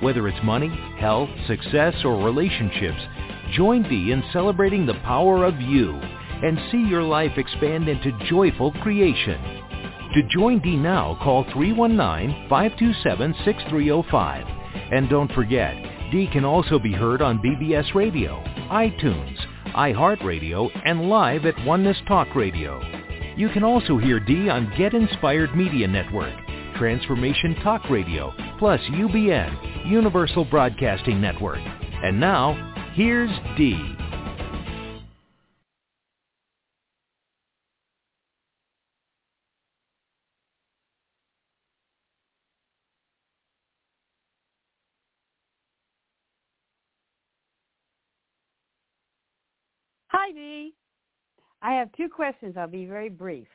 Whether it's money, health, success, or relationships, join Dee in celebrating the power of you and see your life expand into joyful creation. To join Dee now, call 319-527-6305. And don't forget, Dee can also be heard on BBS Radio, iTunes, iHeartRadio, and live at Oneness Talk Radio. You can also hear Dee on Get Inspired Media Network, Transformation Talk Radio, plus UBN, Universal Broadcasting Network. And now, here's Dee. Hi, Dee. I have two questions. I'll be very brief.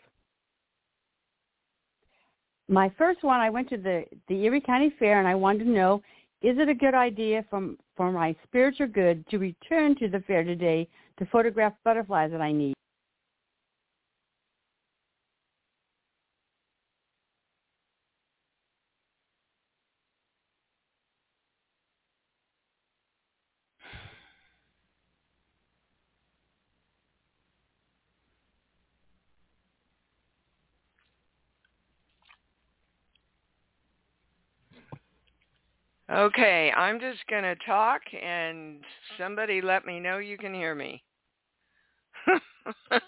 My first one, I went to the, the Erie County Fair and I wanted to know, is it a good idea from, for my spiritual good to return to the fair today to photograph butterflies that I need? Okay, I'm just going to talk and somebody let me know you can hear me.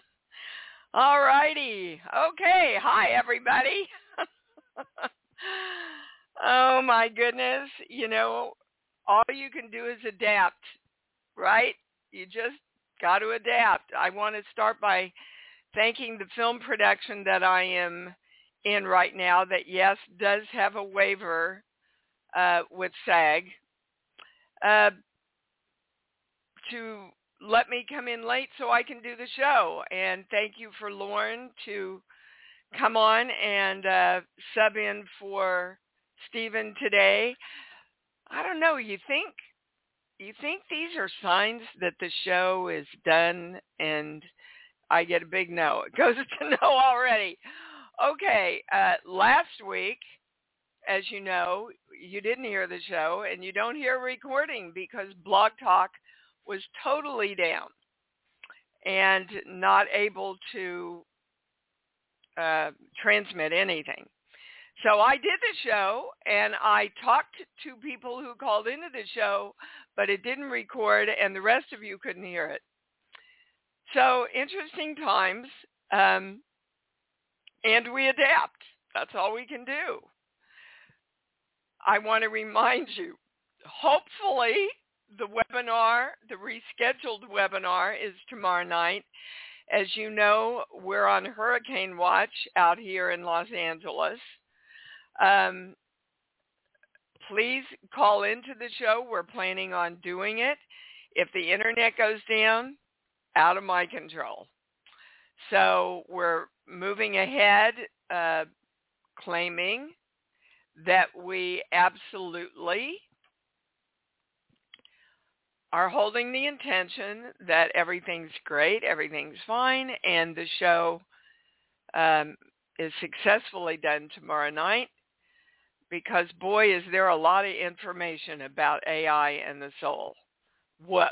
All righty. Okay. Hi, everybody. oh, my goodness. You know, all you can do is adapt, right? You just got to adapt. I want to start by thanking the film production that I am in right now that, yes, does have a waiver uh, with SAG uh, to let me come in late so I can do the show. And thank you for Lauren to come on and uh, sub in for Stephen today. I don't know. You think you think these are signs that the show is done and I get a big no. It goes to no already. Okay, uh, last week as you know, you didn't hear the show and you don't hear recording because Blog Talk was totally down and not able to uh, transmit anything. So I did the show and I talked to people who called into the show, but it didn't record and the rest of you couldn't hear it. So interesting times, um, and we adapt. That's all we can do. I want to remind you, hopefully the webinar, the rescheduled webinar is tomorrow night. As you know, we're on hurricane watch out here in Los Angeles. Um, please call into the show. We're planning on doing it. If the internet goes down, out of my control. So we're moving ahead, uh, claiming that we absolutely are holding the intention that everything's great, everything's fine, and the show um, is successfully done tomorrow night because boy is there a lot of information about AI and the soul. Woof.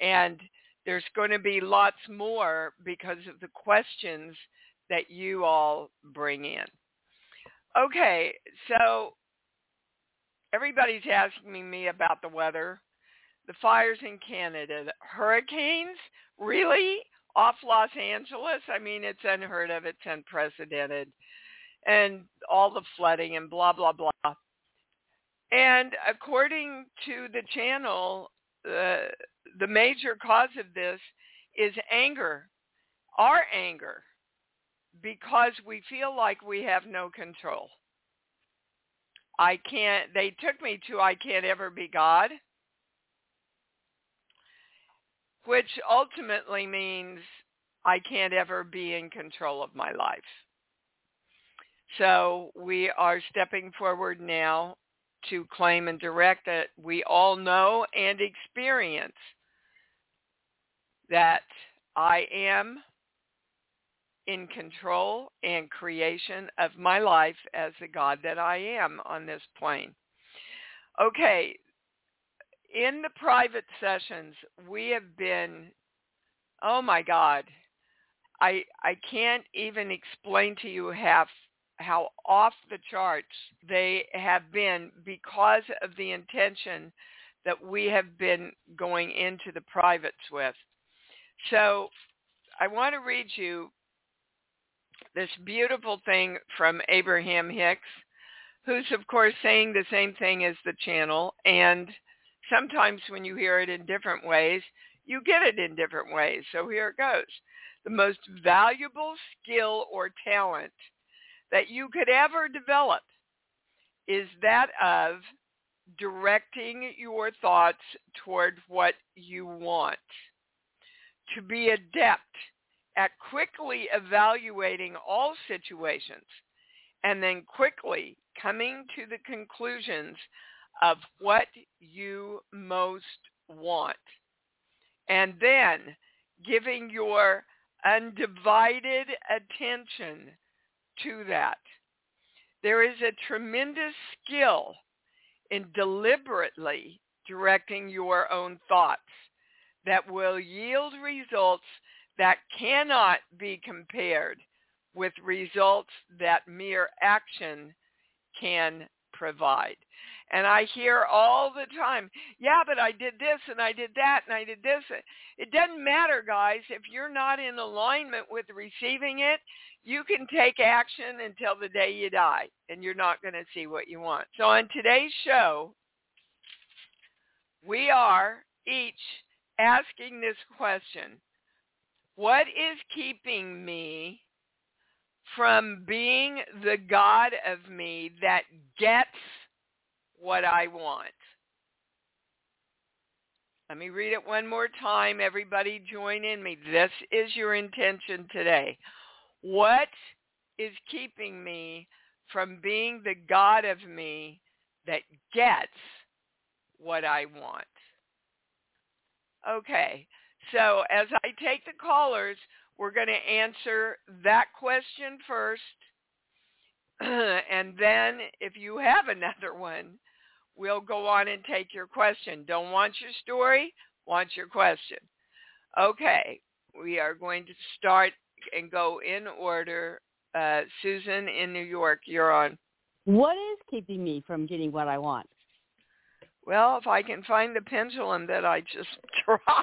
And there's going to be lots more because of the questions that you all bring in. Okay, so everybody's asking me about the weather, the fires in Canada, hurricanes, really? Off Los Angeles. I mean, it's unheard of, it's unprecedented, and all the flooding and blah blah blah. And according to the channel, uh, the major cause of this is anger, our anger because we feel like we have no control. I can't, they took me to I can't ever be God. which ultimately means I can't ever be in control of my life. So we are stepping forward now to claim and direct that we all know and experience that I am in control and creation of my life as the God that I am on this plane. Okay, in the private sessions, we have been, oh my God, I I can't even explain to you how how off the charts they have been because of the intention that we have been going into the privates with. So I want to read you this beautiful thing from Abraham Hicks, who's of course saying the same thing as the channel. And sometimes when you hear it in different ways, you get it in different ways. So here it goes. The most valuable skill or talent that you could ever develop is that of directing your thoughts toward what you want. To be adept at quickly evaluating all situations and then quickly coming to the conclusions of what you most want. And then giving your undivided attention to that. There is a tremendous skill in deliberately directing your own thoughts that will yield results that cannot be compared with results that mere action can provide. And I hear all the time, yeah, but I did this and I did that and I did this. It doesn't matter, guys. If you're not in alignment with receiving it, you can take action until the day you die and you're not going to see what you want. So on today's show, we are each asking this question. What is keeping me from being the God of me that gets what I want? Let me read it one more time. Everybody join in me. This is your intention today. What is keeping me from being the God of me that gets what I want? Okay, so as I take the callers, we're going to answer that question first. and then if you have another one, we'll go on and take your question. Don't want your story, want your question. Okay, we are going to start and go in order. Uh, Susan in New York, you're on. What is keeping me from getting what I want? Well, if I can find the pendulum that I just dropped.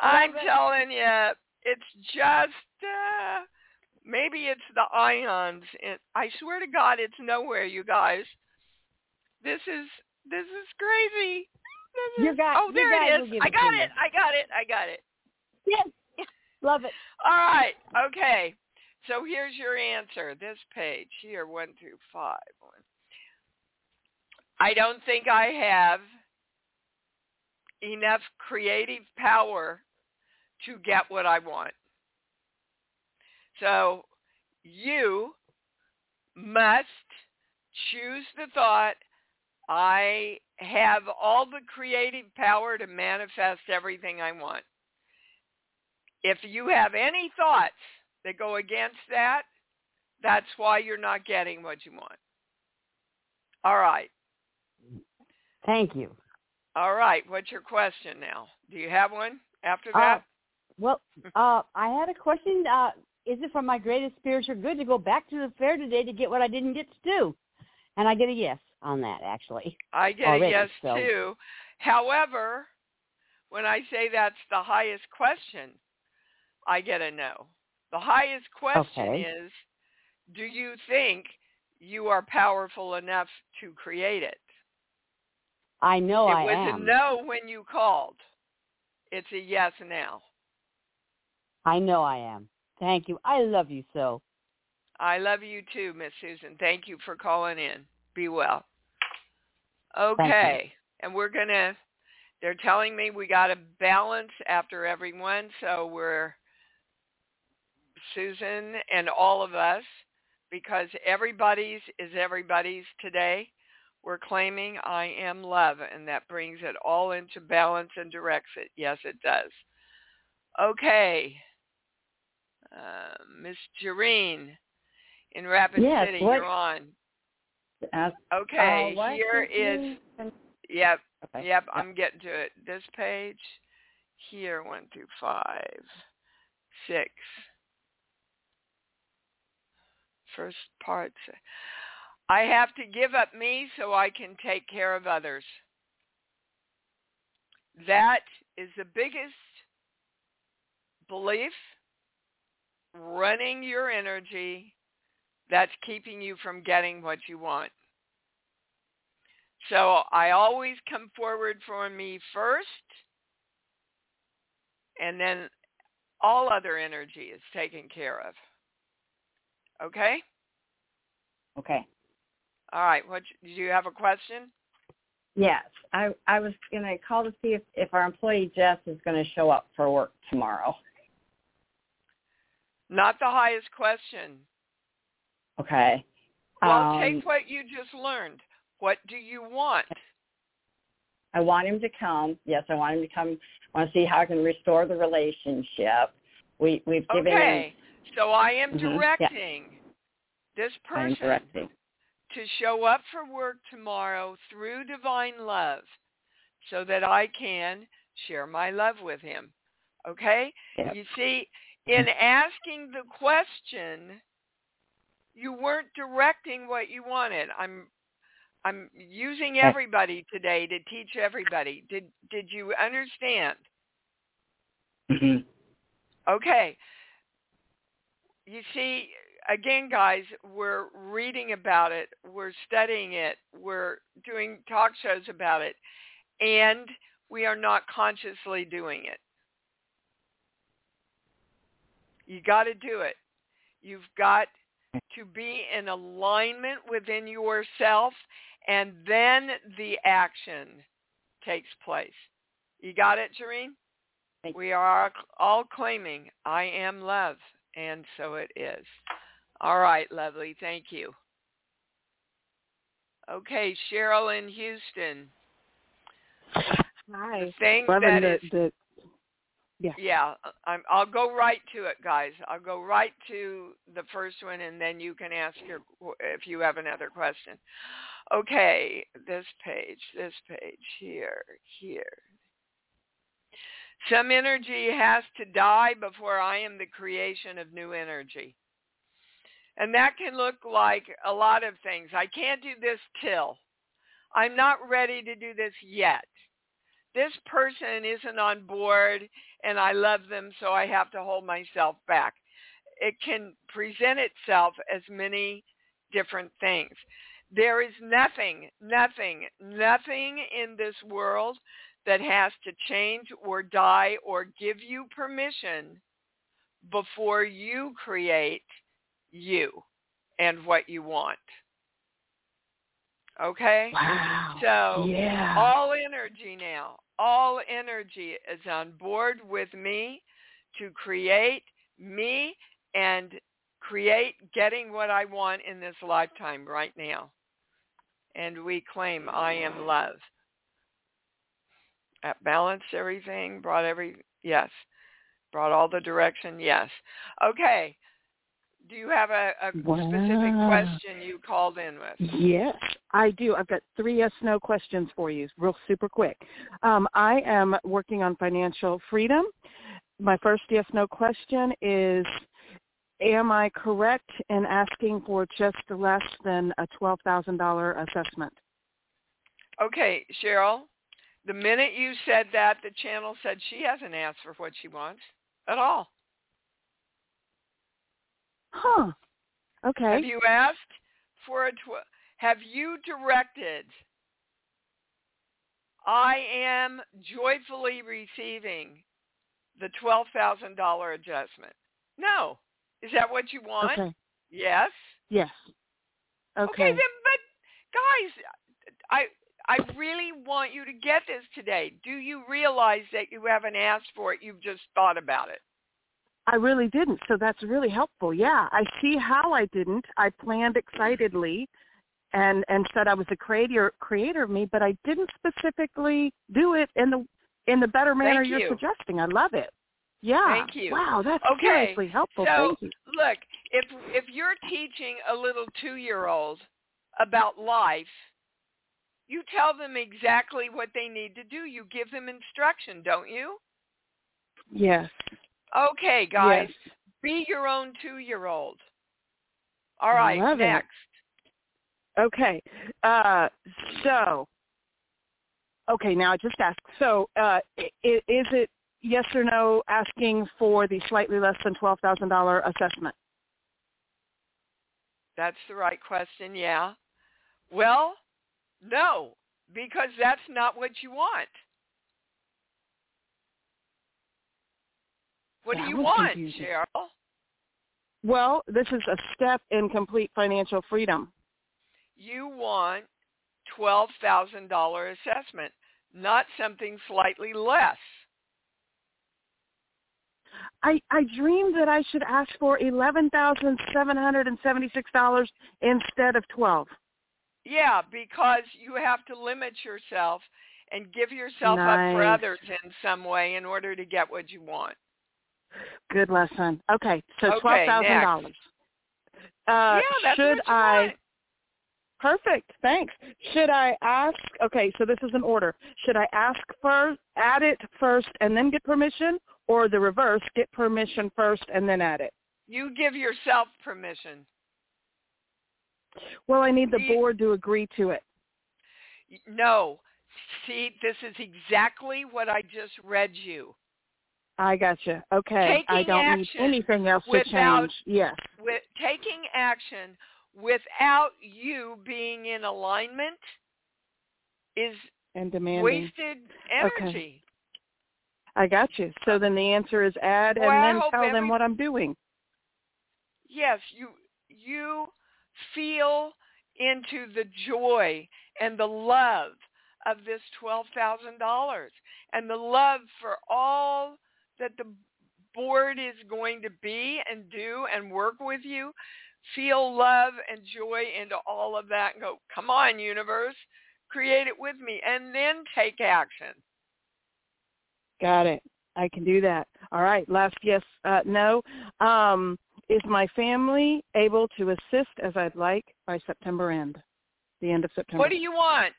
I'm telling you, it's just uh, maybe it's the ions. It, I swear to God, it's nowhere, you guys. This is this is crazy. This is, you got, oh, there it is. I got it. I got it. I got it. Yes. Love it. All right. Okay. So here's your answer. This page here, one through five. I don't think I have enough creative power to get what I want. So you must choose the thought, I have all the creative power to manifest everything I want. If you have any thoughts that go against that, that's why you're not getting what you want. All right. Thank you. All right. What's your question now? Do you have one after that? Uh, well, uh, I had a question. Uh, is it for my greatest spiritual good to go back to the fair today to get what I didn't get to do? And I get a yes on that, actually. I get already, a yes, so. too. However, when I say that's the highest question, I get a no. The highest question okay. is, do you think you are powerful enough to create it? I know I am. it I was am. a no when you called. It's a yes now. I know I am. Thank you. I love you so. I love you too, Miss Susan. Thank you for calling in. Be well. Okay. And we're going to They're telling me we got to balance after everyone, so we're Susan and all of us because everybody's is everybody's today. We're claiming I am love, and that brings it all into balance and directs it. Yes, it does. Okay. Uh, Miss Jareen in Rapid yes, City, what, you're on. Uh, okay, uh, here is, yep, okay. yep, I'm getting to it. This page, here, one through five, six. First part, I have to give up me so I can take care of others. That is the biggest belief running your energy that's keeping you from getting what you want. So I always come forward for me first, and then all other energy is taken care of. Okay? Okay. All right. What do you have a question? Yes, I I was going to call to see if if our employee Jess is going to show up for work tomorrow. Not the highest question. Okay. Well, um, take what you just learned. What do you want? I want him to come. Yes, I want him to come. I want to see how I can restore the relationship. We we've given okay. him. So I am Mhm, yeah. directing this I'm directing. To show up for work tomorrow through divine love so that I can share my love with him. Okay? Yep. You see, in asking the question, you weren't directing what you wanted. I'm I'm using everybody today to teach everybody. Did did you understand? Mhm. Okay. You see, again, guys, we're reading about it, we're studying it, we're doing talk shows about it, and we are not consciously doing it. You got to do it. You've got to be in alignment within yourself, and then the action takes place. You got it, Jareen? We are all claiming, I am love, and so it is. All right, lovely. Thank you. Okay, Cheryl in Houston. Hi. The thing Loving that the, is the yeah. yeah, I'm, I'll go right to it, guys. I'll go right to the first one, and then you can ask your if you have another question. Okay, this page, this page, here, here. Some energy has to die before I am the creation of new energy. And that can look like a lot of things. I can't do this till. I'm not ready to do this yet. This person isn't on board and I love them, so I have to hold myself back. It can present itself as many different things. There is nothing, nothing, nothing in this world that has to change or die or give you permission before you create you and what you want. Okay? Wow. So yeah. all energy now, all energy is on board with me to create me and create getting what I want in this lifetime right now. And we claim I am love. That balanced everything, brought every, yes. Brought all the direction, yes. Okay. Do you have a, a specific question you called in with? Yes, I do. I've got three yes no questions for you, real super quick. Um, I am working on financial freedom. My first yes no question is Am I correct in asking for just less than a $12,000 assessment? Okay, Cheryl, the minute you said that, the channel said she hasn't asked for what she wants at all. Huh. Okay. Have you asked for a tw- have you directed I am joyfully receiving the $12,000 adjustment? No. Is that what you want? Okay. Yes. Yes. Okay, Okay. then but guys, I I really want you to get this today. Do you realize that you haven't asked for it? You've just thought about it. I really didn't. So that's really helpful. Yeah, I see how I didn't. I planned excitedly and and said I was the creator creator of me, but I didn't specifically do it in the in the better manner Thank you're suggesting. I love it. Yeah. Thank you. Wow, that's Okay, seriously helpful. so Thank you. look, if if you're teaching a little two-year-old about life, you tell them exactly what they need to do. You give them instruction, don't you? Yes. Okay, guys, Yes. be your own two-year-old. All right, right, it. next. Okay. Uh, so, okay, now I just ask. So, uh, is it yes or no asking for the slightly less than twelve thousand dollar assessment? That's the right question, yeah. Well, no, because that's not what you want. What That do you want, confusing. Cheryl? Well, this is a step in complete financial freedom. You want $12,000 assessment, not something slightly less. I I dreamed that I should ask for eleven thousand seven hundred and seventy six dollars instead of twelve. Yeah, because you have to limit yourself and give yourself up for others in some way in order to get what you want. Good lesson. Okay, so Okay, twelve thousand dollars. Uh, yeah, should I? want. Perfect. Thanks. Should I ask? Okay, so this is an order. Should I ask first, add it first, and then get permission, or the reverse, get permission first and then add it? You give yourself permission. Well, I need the board to agree to it. No. See, this is exactly what I just read you. I gotcha. Okay, I don't need anything else to change. Yes. With taking action without you being in alignment is And demanding. wasted energy. I got you. So then the answer is add Well, and then tell them what I'm doing. Yes, you you feel into the joy and the love of this twelve thousand dollars and the love for all that the board is going to be and do and work with you. Feel love and joy into all of that and go, come on, universe, create it with me and then take action. Got it. I can do that. All right. Last yes, uh, no. Um, is my family able to assist as I'd like by September end, the end of September? What do you want?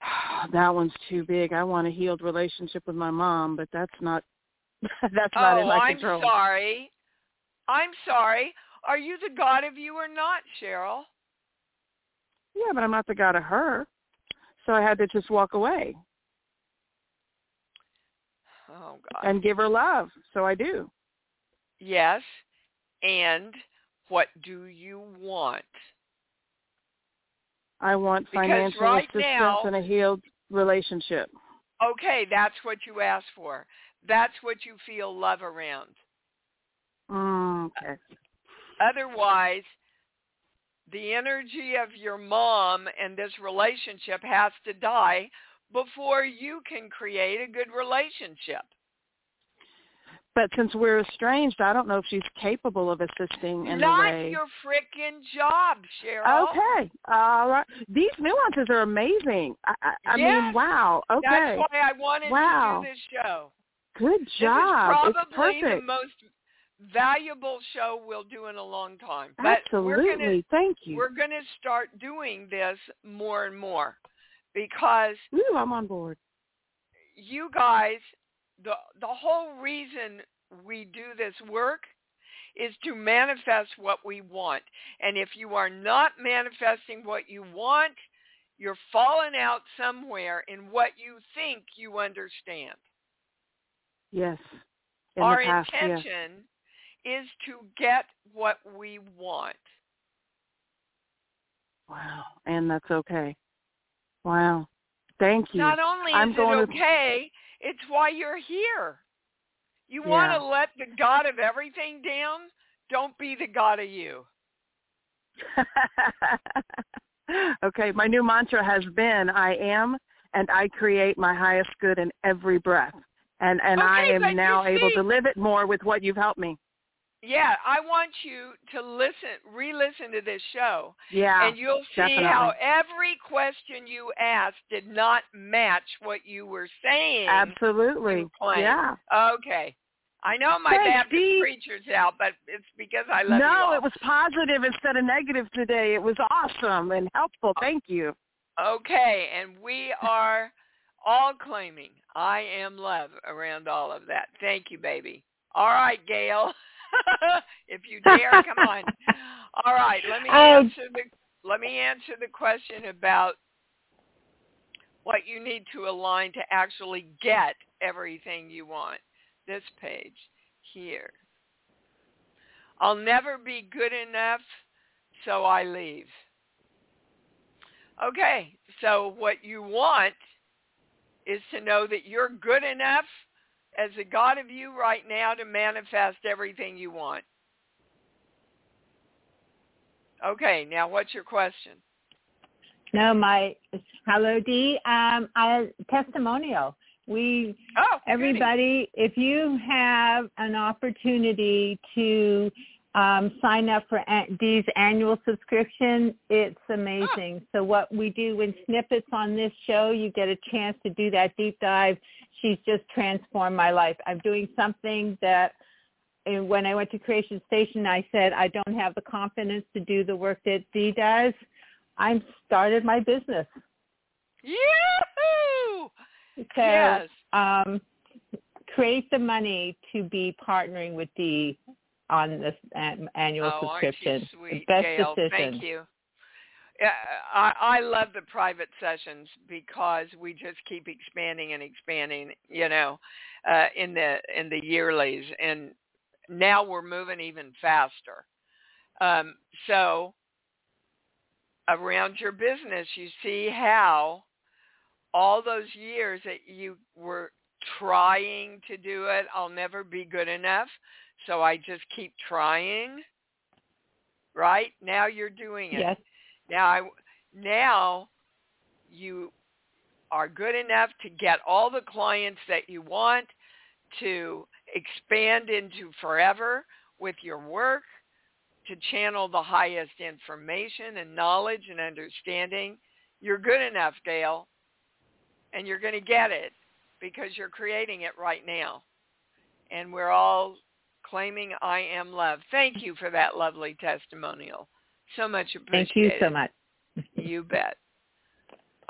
that one's too big. I want a healed relationship with my mom, but that's not that's not in oh, my I'm control. sorry. I'm sorry. Are you the God of you or not, Cheryl? Yeah, but I'm not the god of her, so I had to just walk away Oh God. and give her love. So I do. yes. And what do you want? I want Because financial right assistance now- and a healed relationship. Okay, that's what you asked for. That's what you feel love around. Mm, okay. Otherwise, the energy of your mom and this relationship has to die before you can create a good relationship. But since we're estranged, I don't know if she's capable of assisting in Not a way. your frickin' job, Cheryl. Okay. All right. These nuances are amazing. I, I, I Yes. mean, wow. Okay. That's why I wanted Wow. to do this show. Good job. This is probably the most valuable show we'll do in a long time. But Absolutely. we're gonna Thank you. we're gonna start doing this more and more because Ooh, I'm on board. you guys the the whole reason we do this work is to manifest what we want. And if you are not manifesting what you want, you're falling out somewhere in what you think you understand. Yes. In Our past, yes. intention is to get what we want. Wow. And that's okay. Wow. Thank you. Not only I'm is it to- okay, it's why you're here. You want to let the God of everything down? Don't be the God of you. okay, my new mantra has been I am and I create my highest good in every breath. And and okay, I am now see, able to live it more with what you've helped me. Yeah, I want you to listen, re-listen to this show. Yeah. And you'll see definitely. how every question you asked did not match what you were saying. Absolutely. Yeah. Okay. I know my Thanks, Baptist Dee. preacher's out, but it's because I love you No, it was positive instead of negative today. It was awesome and helpful. Thank you. Okay, and we are all claiming I am love around all of that. Thank you, baby. All right, Gail. if you dare, come on. All right, let me Um, answer the let me answer the question about what you need to align to actually get everything you want. This page here. I'll never be good enough, so I leave. Okay, so what you want is to know that you're good enough as a God of you right now to manifest everything you want. Okay, now what's your question? No, my hello Dee. Um, I testimonial. We Oh, goody. everybody, if you have an opportunity to um, sign up for a- Dee's annual subscription, it's amazing. So what we do in snippets on this show, you get a chance to do that deep dive. She's just transformed my life. I'm doing something that and when I went to Creation Station, I said I don't have the confidence to do the work that Dee does. I started my business. Yahoo! So yes. um, create the money to be partnering with Dee on this um, annual oh, subscription. Aren't you sweet, Best Gail. decision. Thank you. I, I love the private sessions because we just keep expanding and expanding, you know, uh, in the in the yearlies, and now we're moving even faster. Um, so around your business, you see how all those years that you were trying to do it, I'll never be good enough, so I just keep trying. Right now, you're doing it. Yes. Now, I, now you are good enough to get all the clients that you want to expand into forever with your work, to channel the highest information and knowledge and understanding. You're good enough, Gail, and you're going to get it because you're creating it right now. And we're all claiming I am love. Thank you for that lovely testimonial. So much appreciated. Thank you so much. You bet.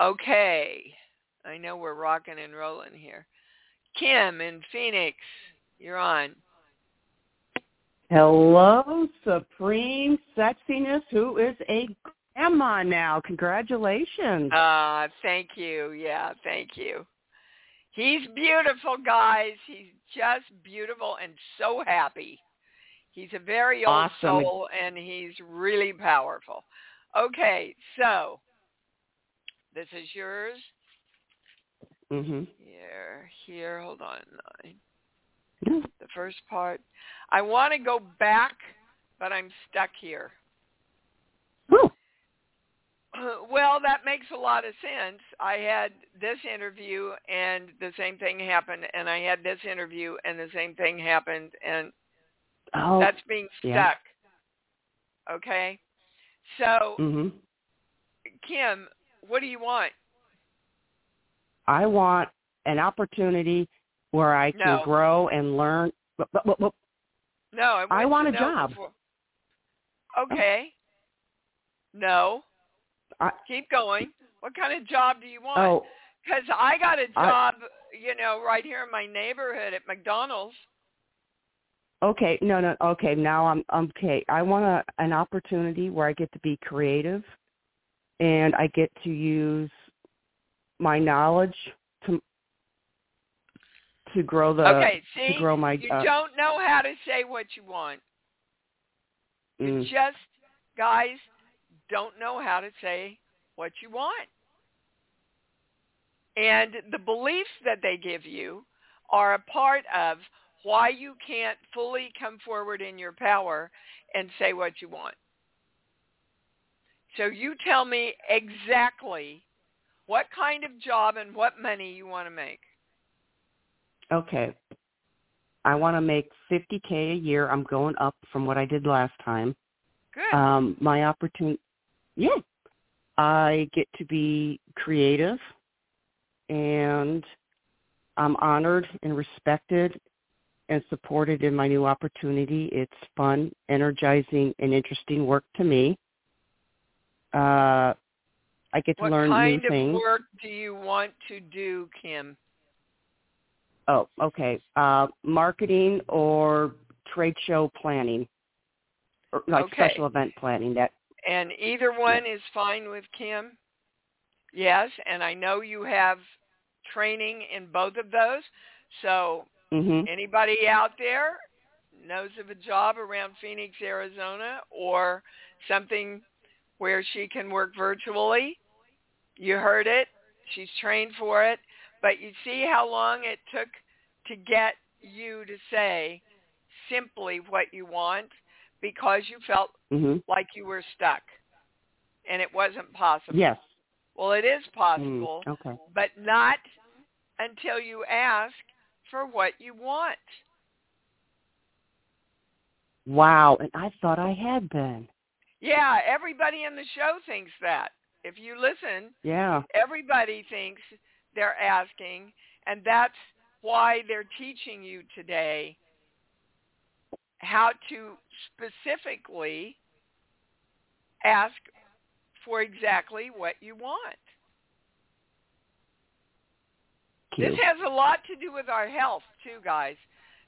Okay. I know we're rocking and rolling here. Kim in Phoenix, you're on. Hello, Supreme Sexiness, who is a grandma now. Congratulations. Uh, thank you. Yeah, thank you. He's beautiful, guys. He's just beautiful and so happy. He's a very old Awesome. soul and he's really powerful. Okay, so this is yours. mhm. Here, here, hold on. The first part. I want to go back, but I'm stuck here. Well, that makes a lot of sense. I had this interview and the same thing happened, and I had this interview and the same thing happened, and Oh. that's being stuck. yeah. Okay? So, Mhm. Kim, what do you want? I want an opportunity where I can No. grow and learn. But, but, but, No, I, I want a job. before- Okay. No. I, Keep going. What kind of job do you want? oh, Because I got a job, you know, right here in my neighborhood at McDonald's. okay. No, no. Okay. Now I'm I'm okay. I want a, an opportunity where I get to be creative, and I get to use my knowledge to to grow the okay, see, to grow my. you uh, don't know how to say what you want. You mm, just, guys, don't know how to say what you want. And the beliefs that they give you are a part of why you can't fully come forward in your power and say what you want. So you tell me exactly what kind of job and what money you want to make. Okay. I want to make 50k a year. I'm going up from what I did last time. Good. Um my opportunity Yeah. I get to be creative and I'm honored and respected and supported in my new opportunity. It's fun, energizing, and interesting work to me. Uh, I get to what learn new things. What kind of work do you want to do, Kim? Oh, okay. Uh, marketing or trade show planning, or like Okay. special event planning. That And either one is fine with Kim? Yes, and I know you have training in both of those. So hmm anybody out there knows of a job around Phoenix, Arizona or something where she can work virtually, you heard it. She's trained for it. But you see how long it took to get you to say simply what you want because you felt hmm like you were stuck and it wasn't possible. Yes. Well, it is Mm, possible, okay. but not until you ask for what you want. Wow. And I thought I had been. Yeah, everybody in the show thinks that. If you listen, Yeah. everybody thinks they're asking, and that's why they're teaching you today how to specifically ask for exactly what you want. This has a lot to do with our health too, guys.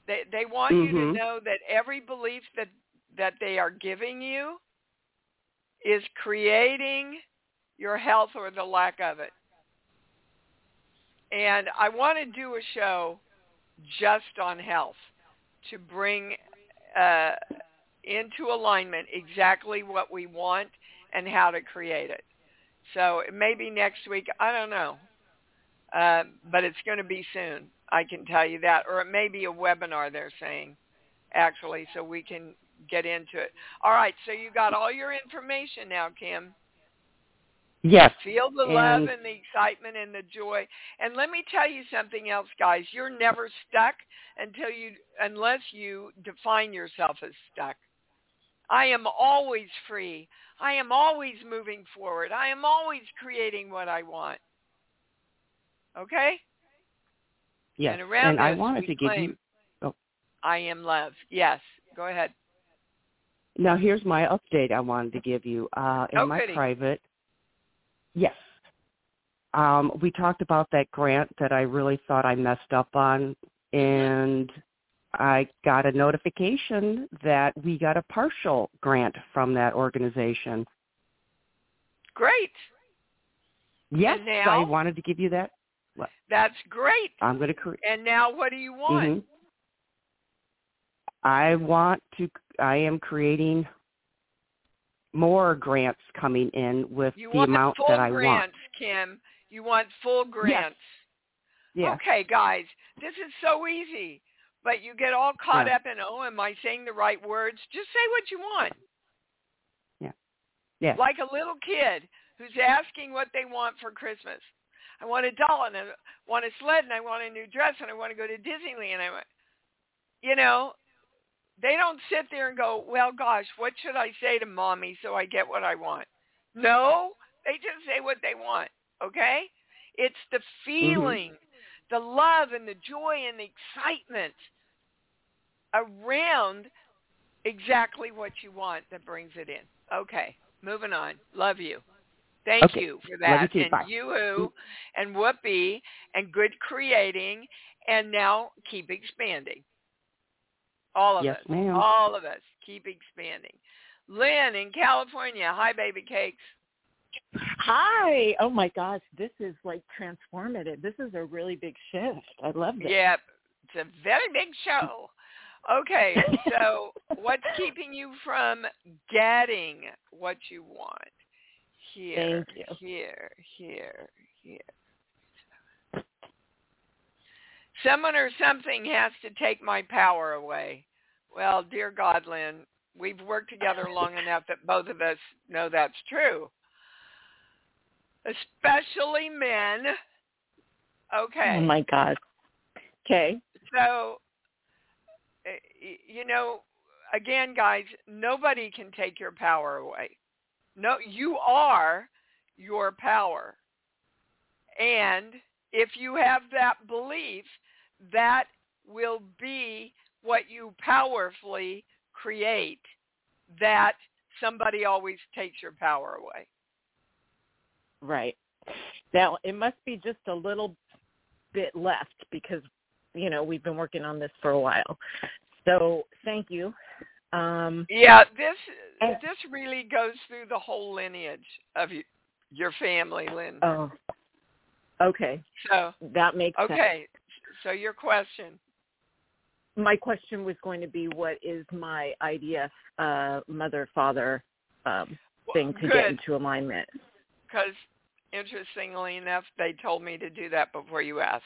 They they want you to Mhm. know that every belief that that they are giving you is creating your health or the lack of it. And I want to do a show just on health to bring uh, into alignment exactly what we want and how to create it. So it may be next week. I don't know. Uh, but it's going to be soon. I can tell you that. Or it may be a webinar they're saying, actually, so we can get into it. All right, so you got all your information now, Kim. Yes. Feel the love And- and the excitement and the joy. And let me tell you something else, guys. You're never stuck until you unless you define yourself as stuck. I am always free. I am always moving forward. I am always creating what I want. Okay? Yes. And around I wanted to give claim you. Oh. I am love. Yes. Go ahead. Now here's my update I wanted to give you. Uh, in Oh, my goody. private, yes. Um, we talked about that grant that I really thought I messed up on, and I got a notification that we got a partial grant from that organization. Great. Yes, now? I wanted to give you that. That's great. I'm going to create. And now what do you want? Mhm. I want to. I am creating more grants coming in with You the amount that I grants, Kim. You want full grants. Yeah. Okay, guys, this is so easy. But you get all caught Yeah. up in, oh, am I saying the right words? Just say what you want. Yeah. Yeah. Like a little kid who's asking what they want for Christmas. I want a doll and I want a sled and I want a new dress and I want to go to Disneyland. I want, you know, they don't sit there and go, well, gosh, what should I say to mommy so I get what I want? No, they just say what they want. Okay? It's the mm-hmm. feeling, the love and the joy and the excitement around exactly what you want that brings it in. Okay, moving on. Love you. Thank Okay. you for that. you. And Bye. you and Whoopi and good creating and now keep expanding. All of Yes, us. ma'am. All of us keep expanding. Lynn in California. Hi, baby cakes. Hi. Oh my gosh, this is like transformative. This is a really big shift. I love this. Yeah, It's a very big show. Okay, so what's keeping you from getting what you want? Here, you. here, here, here. Someone or something has to take my power away. Well, dear God, Lynn, we've worked together long enough that both of us know that's true. Especially men. Okay. Oh my God. Okay. So, eh, you know, again, guys, nobody can take your power away. No, you are your power. And if you have that belief, that will be what you powerfully create that somebody always takes your power away. Right. Now, it must be just a little bit left because, you know, we've been working on this for a while. So thank you. Um, yeah, this this really goes through the whole lineage of you, your family, Lynn. Oh, okay. So that makes okay. Sense. So your question. My question was going to be, what is my IDF uh, mother father um, thing to Good. get into alignment? Because interestingly enough, they told me to do that before you asked.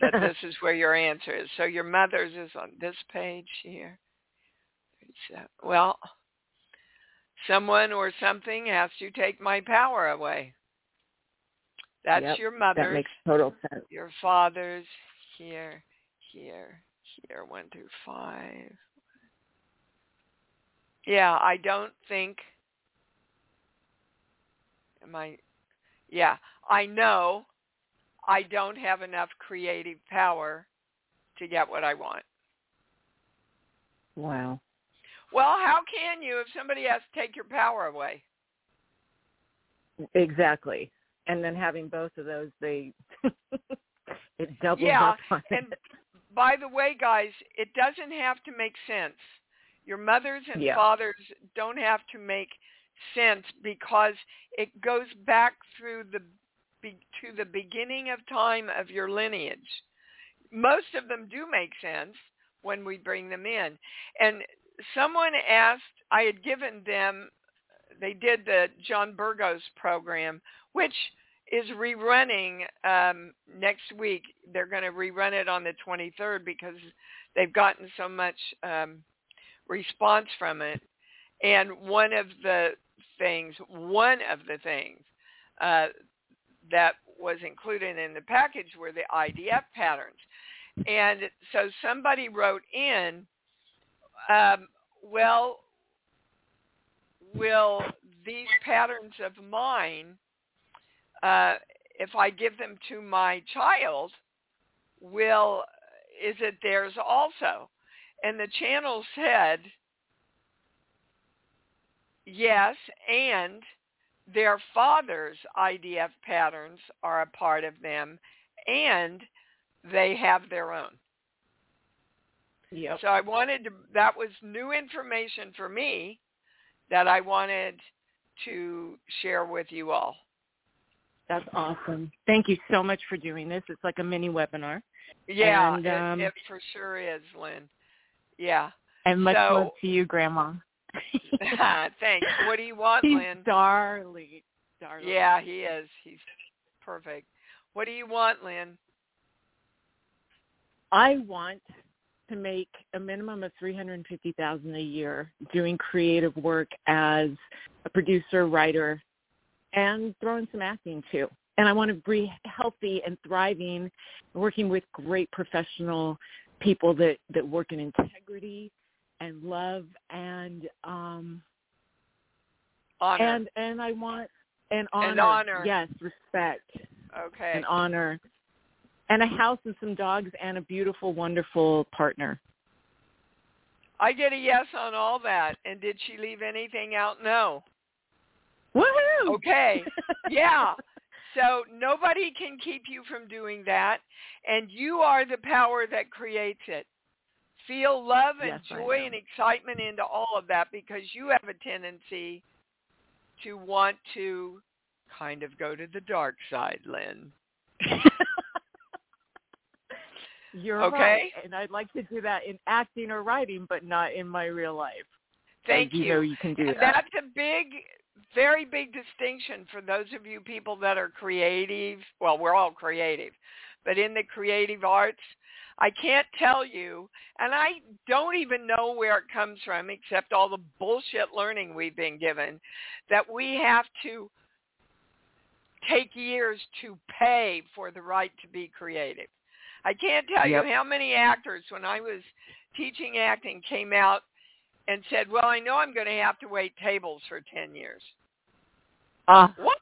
That this is where your answer is. So your mother's is on this page here. Well, someone or something has to take my power away. That's Yep, your mother's. That makes total sense. Your father's here, here, here, one through five. Yeah, I don't think. I? Yeah, I know I don't have enough creative power to get what I want. Wow. Well, how can you if somebody has to take your power away? Exactly. And then having both of those, they it doubles Yeah, up on and it. by the way, guys, it doesn't have to make sense. Your mothers and Yeah. fathers don't have to make sense because it goes back through the to the beginning of time of your lineage. Most of them do make sense when we bring them in. And someone asked, I had given them, they did the John Burgos program, which is rerunning um, next week. They're going to rerun it on the 23rd because they've gotten so much um, response from it. And one of the things, one of the things uh, that was included in the package were the IDF patterns. And so somebody wrote in, um, well, will these patterns of mine, uh, if I give them to my child, will is it theirs also? And the channel said, yes, and their father's IDF patterns are a part of them, and they have their own. Yep. So I wanted to, that was new information for me that I wanted to share with you all. That's awesome. Thank you so much for doing this. It's like a mini webinar. Yeah, And, it, um, it for sure is, Lynn. Yeah. And much So- love to you, Grandma. Thanks. What do you want, He's Lynn? darling. Darling. Yeah, he is. He's perfect. What do you want, Lynn? I want to make a minimum of three hundred and fifty thousand a year doing creative work as a producer, writer, and throwing some acting too. And I want to be healthy and thriving, working with great professional people that that work in integrity and love and um Honor. and and I want and honor, And honor. yes, respect okay. and honor, and a house and some dogs and a beautiful, wonderful partner. I get a yes on all that. And did she leave anything out? No. Woohoo! Okay. yeah. So nobody can keep you from doing that, and you are the power that creates it. Feel love and Yes, joy and excitement into all of that because you have a tendency to want to kind of go to the dark side, Lynn. You're Okay. right, and I'd like to do that in acting or writing, but not in my real life. Thank you. you. know you can do And that. That's a big, very big distinction for those of you people that are creative. Well, we're all creative, but in the creative arts, I can't tell you, and I don't even know where it comes from except all the bullshit learning we've been given, that we have to take years to pay for the right to be creative. I can't tell Yep. you how many actors when I was teaching acting came out and said, "Well, I know I'm going to have to wait tables for 10 years." Uh, What?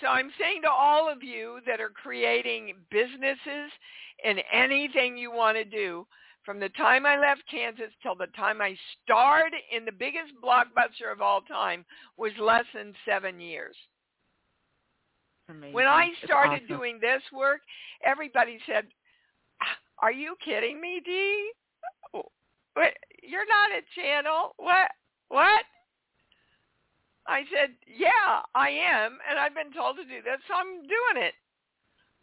So I'm saying to all of you that are creating businesses and anything you want to do, from the time I left Kansas till the time I starred in the biggest blockbuster of all time was less than seven years. Amazing. When I started awesome. doing this work, everybody said, ah, "Are you kidding me, Dee? You're not a channel? What? What?" I said, "Yeah, I am, and I've been told to do this, so I'm doing it."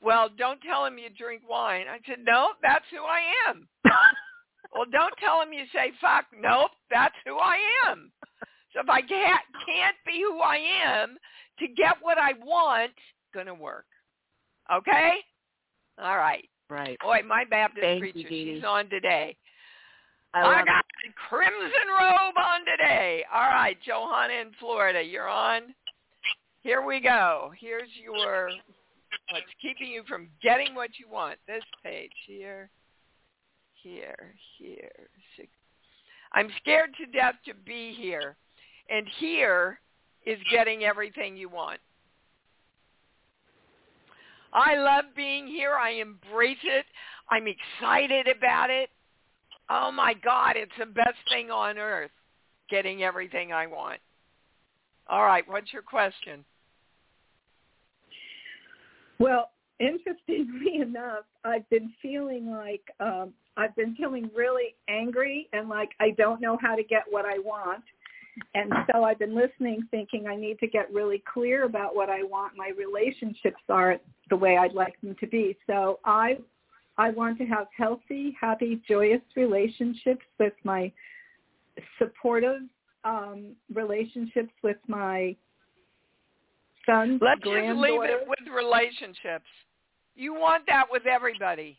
Well, don't tell him you drink wine. I said, "No, that's who I am." well, don't tell him you say fuck. Nope, that's who I am. So if I can't can't be who I am to get what I want, gonna work. Okay? All right. right. Boy, my Baptist Thank preacher, Dee. she's on today. I I, got the crimson robe on today. All right, Johanna in Florida, you're on. Here we go. Here's your what's keeping you from getting what you want. This page here, here, here. Six. I'm scared to death to be here. And here is getting everything you want. I love being here. I embrace it. I'm excited about it. Oh my God, it's the best thing on earth, getting everything I want. All right, what's your question? Well, interestingly enough, I've been feeling like um, I've been feeling really angry and like I don't know how to get what I want. And so I've been listening thinking I need to get really clear about what I want my relationships are the way I'd like them to be. So I I want to have healthy, happy, joyous relationships with my supportive um, relationships with my sons, Let's just leave it with relationships. You want that with everybody.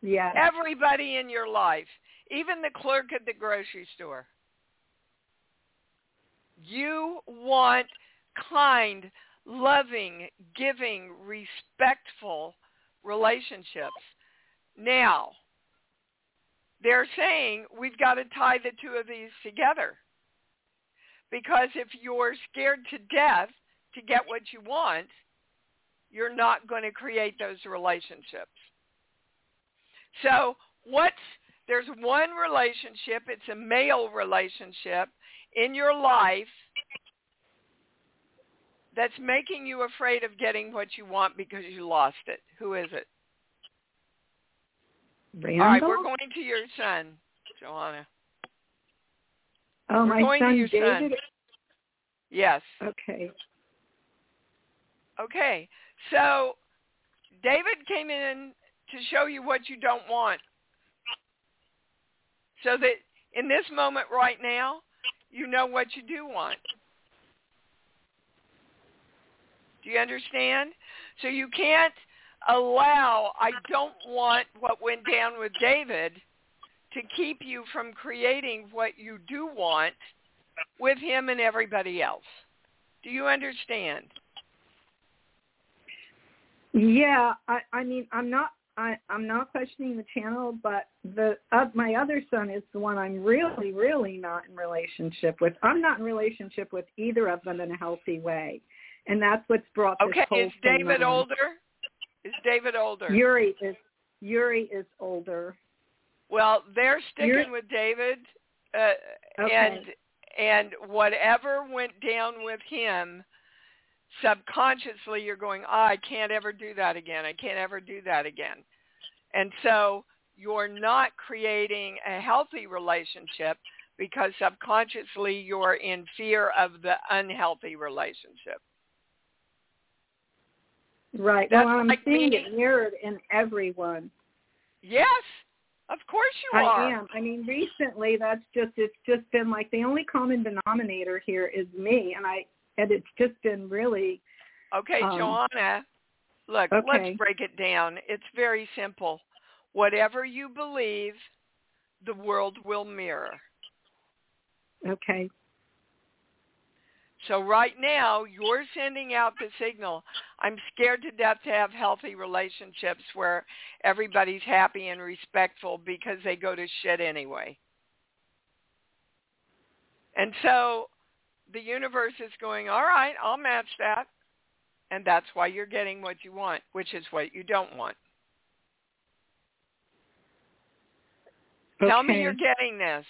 Yes. Everybody in your life, even the clerk at the grocery store. You want kind, loving, giving, respectful relationships. Now, they're saying we've got to tie the two of these together. Because if you're scared to death to get what you want, you're not going to create those relationships. So what's there's one relationship, it's a male relationship in your life that's making you afraid of getting what you want because you lost it. Who is it? Randall? All right, we're going to your son, Johanna. oh, we're my going to son your son. David. Yes. Okay. Okay. So David came in to show you what you don't want. So that in this moment right now, you know what you do want. Do you understand? So you can't allow, I don't want what went down with David to keep you from creating what you do want with him and everybody else. Do you understand? Yeah, I I mean I'm not I I'm not questioning the channel, but the uh, my other son is the one I'm really really not in relationship with. I'm not in relationship with either of them in a healthy way, and that's what's brought this Okay, whole is thing David older? Is David older? Yuri is Yuri is older. well, they're sticking You're- with David, uh, Okay. and and whatever went down with him, subconsciously you're going, oh, I can't ever do that again. I can't ever do that again, and so you're not creating a healthy relationship because subconsciously you're in fear of the unhealthy relationship. Right. That's well, I'm like seeing it mirrored in everyone. Yes, of course you I are. I am. I mean, recently that's just it's just been like the only common denominator here is me, and I and it's just been really Okay, Um, Joanna, look, okay. let's break it down. It's very simple. Whatever you believe, the world will mirror. okay. So right now, you're sending out the signal. I'm scared to death to have healthy relationships where everybody's happy and respectful because they go to shit anyway. And so the universe is going, all right, I'll match that. And that's why you're getting what you want, which is what you don't want. Okay. Tell me you're getting this.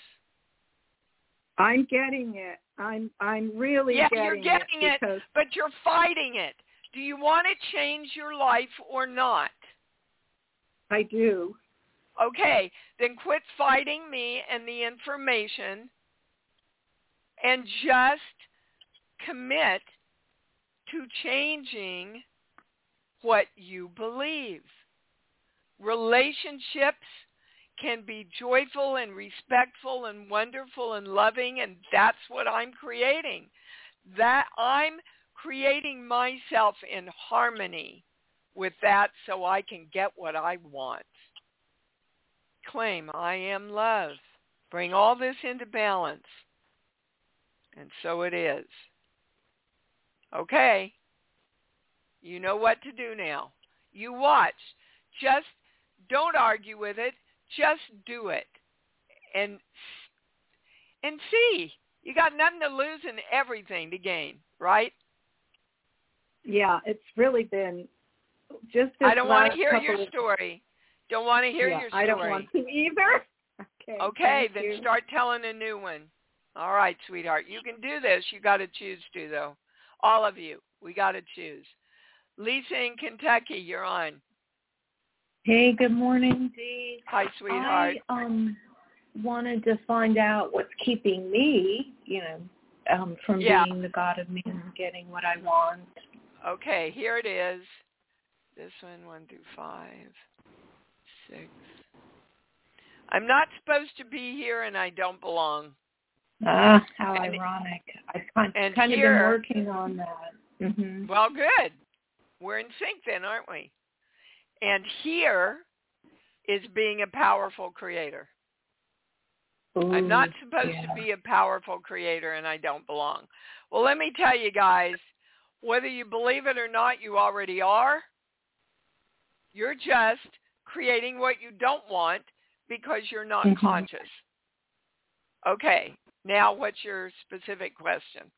I'm getting it. I'm I'm really yeah, getting you're getting it, it, but you're fighting it. Do you want to change your life or not? I do. Okay, then quit fighting me and the information and just commit to changing what you believe. Relationships can be joyful and respectful and wonderful and loving and that's what I'm creating. That I'm creating myself in harmony with that so I can get what I want. Claim I am love. Bring all this into balance. And so it is. Okay. You know what to do now. You watch. Just don't argue with it. Just do it. And and see. You got nothing to lose and everything to gain, right? Yeah, it's really been just I don't want to hear your story. Don't want to hear yeah, your story. I don't want to either. Okay. Okay, then you. start telling a new one. All right, sweetheart. You can do this. You got to choose to, though. All of you. We got to choose. Lisa in Kentucky, you're on. Hey, good morning, Dee. Hi, sweetheart. I um wanted to find out what's keeping me, you know, um, from Yeah. being the god of me and getting what I want. Okay, here it is. This one, one through five, six. I'm not supposed to be here, and I don't belong. Ah, how And- ironic. I've kind, and kind of here- been working on that. hmm Well, good. We're in sync then, aren't we? And here is being a powerful creator. I'm not supposed yeah. to be a powerful creator and I don't belong. Well, let me tell you guys, whether you believe it or not, you already are. You're just creating what you don't want because you're not Mhm. conscious. Okay. Now what's your specific question?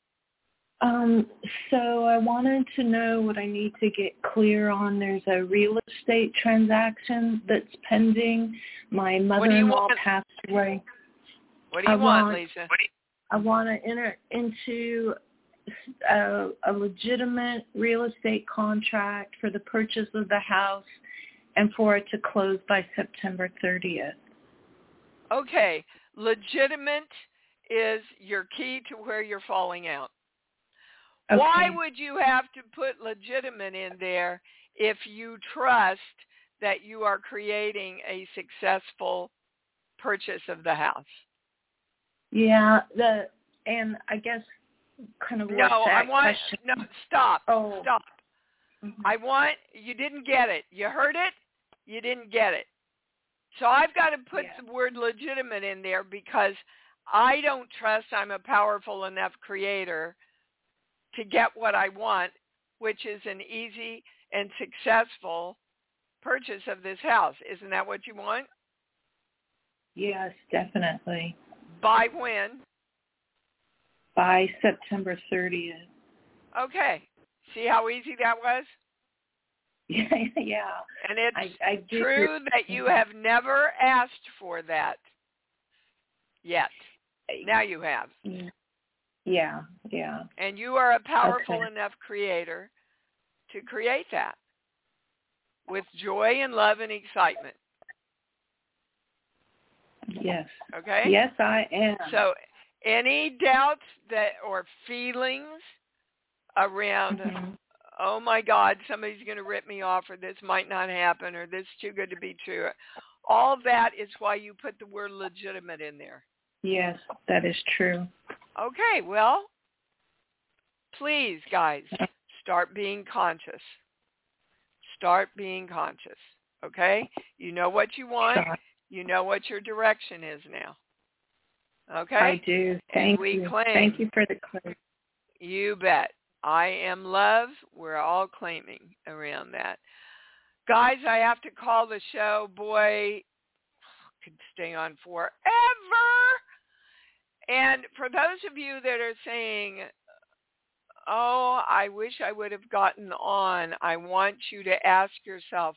Um, so I wanted to know what I need to get clear on. There's a real estate transaction that's pending. My do you mother-in-law passed away. What do you I want, want- Lisa? I want to enter into a, a legitimate real estate contract for the purchase of the house and for it to close by September 30th. Okay. Legitimate is your key to where you're falling out. Why would you have to put legitimate in there if you trust that you are creating a successful purchase of the house? Yeah, the and I guess kind of No, I want question? no stop. Oh. Stop. Mhm. I want you didn't get it. You heard it, you didn't get it. So I've got to put Yeah. the word legitimate in there because I don't trust I'm a powerful enough creator to get what I want, which is an easy and successful purchase of this house. Isn't that what you want? Yes, definitely. By when? By September 30th. Okay. See how easy that was? Yeah, yeah. And it's I, I true that you have never asked for that yet. Now you have. Yeah, yeah. Yeah. And you are a powerful Okay. enough creator to create that with joy and love and excitement. Yes. Okay? Yes, I am. So any doubts that or feelings around Mhm. oh my God, somebody's going to rip me off or this might not happen or this is too good to be true. All that is why you put the word legitimate in there. Yes, that is true. Okay, well, please, guys, start being conscious. Start being conscious. Okay? You know what you want. You know what your direction is now. Okay? I do. Thank we you. claim- Thank you for the. You bet. I am love. We're all claiming around that. Guys, I have to call the show. Boy, could stay on forever. And for those of you that are saying, oh, I wish I would have gotten on, I want you to ask yourself,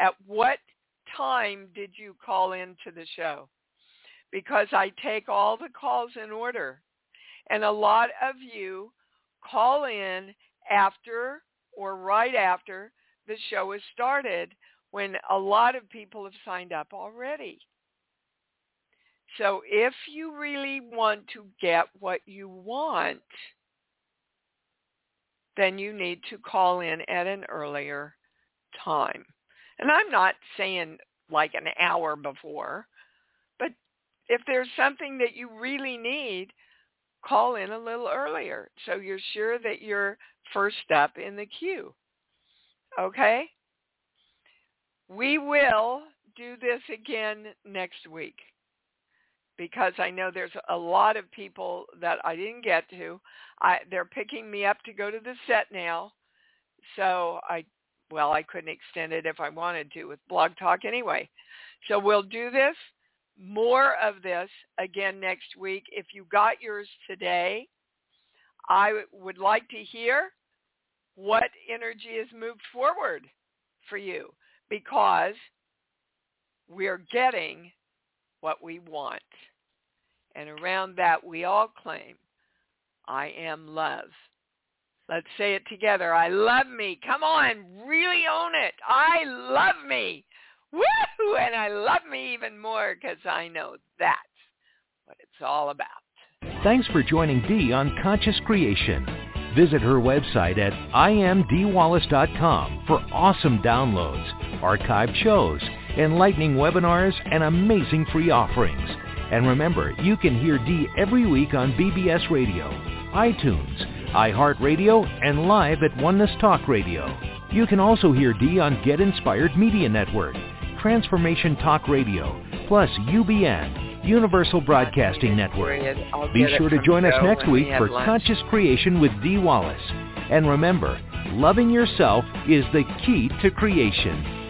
at what time did you call into the show? Because I take all the calls in order. And a lot of you call in after or right after the show has started when a lot of people have signed up already. So if you really want to get what you want, then you need to call in at an earlier time. And I'm not saying like an hour before, but if there's something that you really need, call in a little earlier so you're sure that you're first up in the queue. Okay? We will do this again next week because I know there's a lot of people that I didn't get to. I they're picking me up to go to the set now. So I well, I couldn't extend it if I wanted to with Blog Talk anyway. So we'll do this, more of this again next week. If you got yours today, I would like to hear what energy has moved forward for you because we're getting what we want. And around that, we all claim, I am love. Let's say it together. I love me. Come on, really own it. I love me. Woo! And I love me even more because I know that's what it's all about. Thanks for joining Dee on Conscious Creation. Visit her website at iamdeewallace.com for awesome downloads, archived shows, enlightening webinars, and amazing free offerings. And remember, you can hear Dee every week on BBS Radio, iTunes, iHeartRadio, and live at Oneness Talk Radio. You can also hear Dee on Get Inspired Media Network, Transformation Talk Radio, plus UBN, Universal Broadcasting Network. Be sure to join us next week for. Conscious Creation with Dee Wallace. And remember, loving yourself is the key to creation.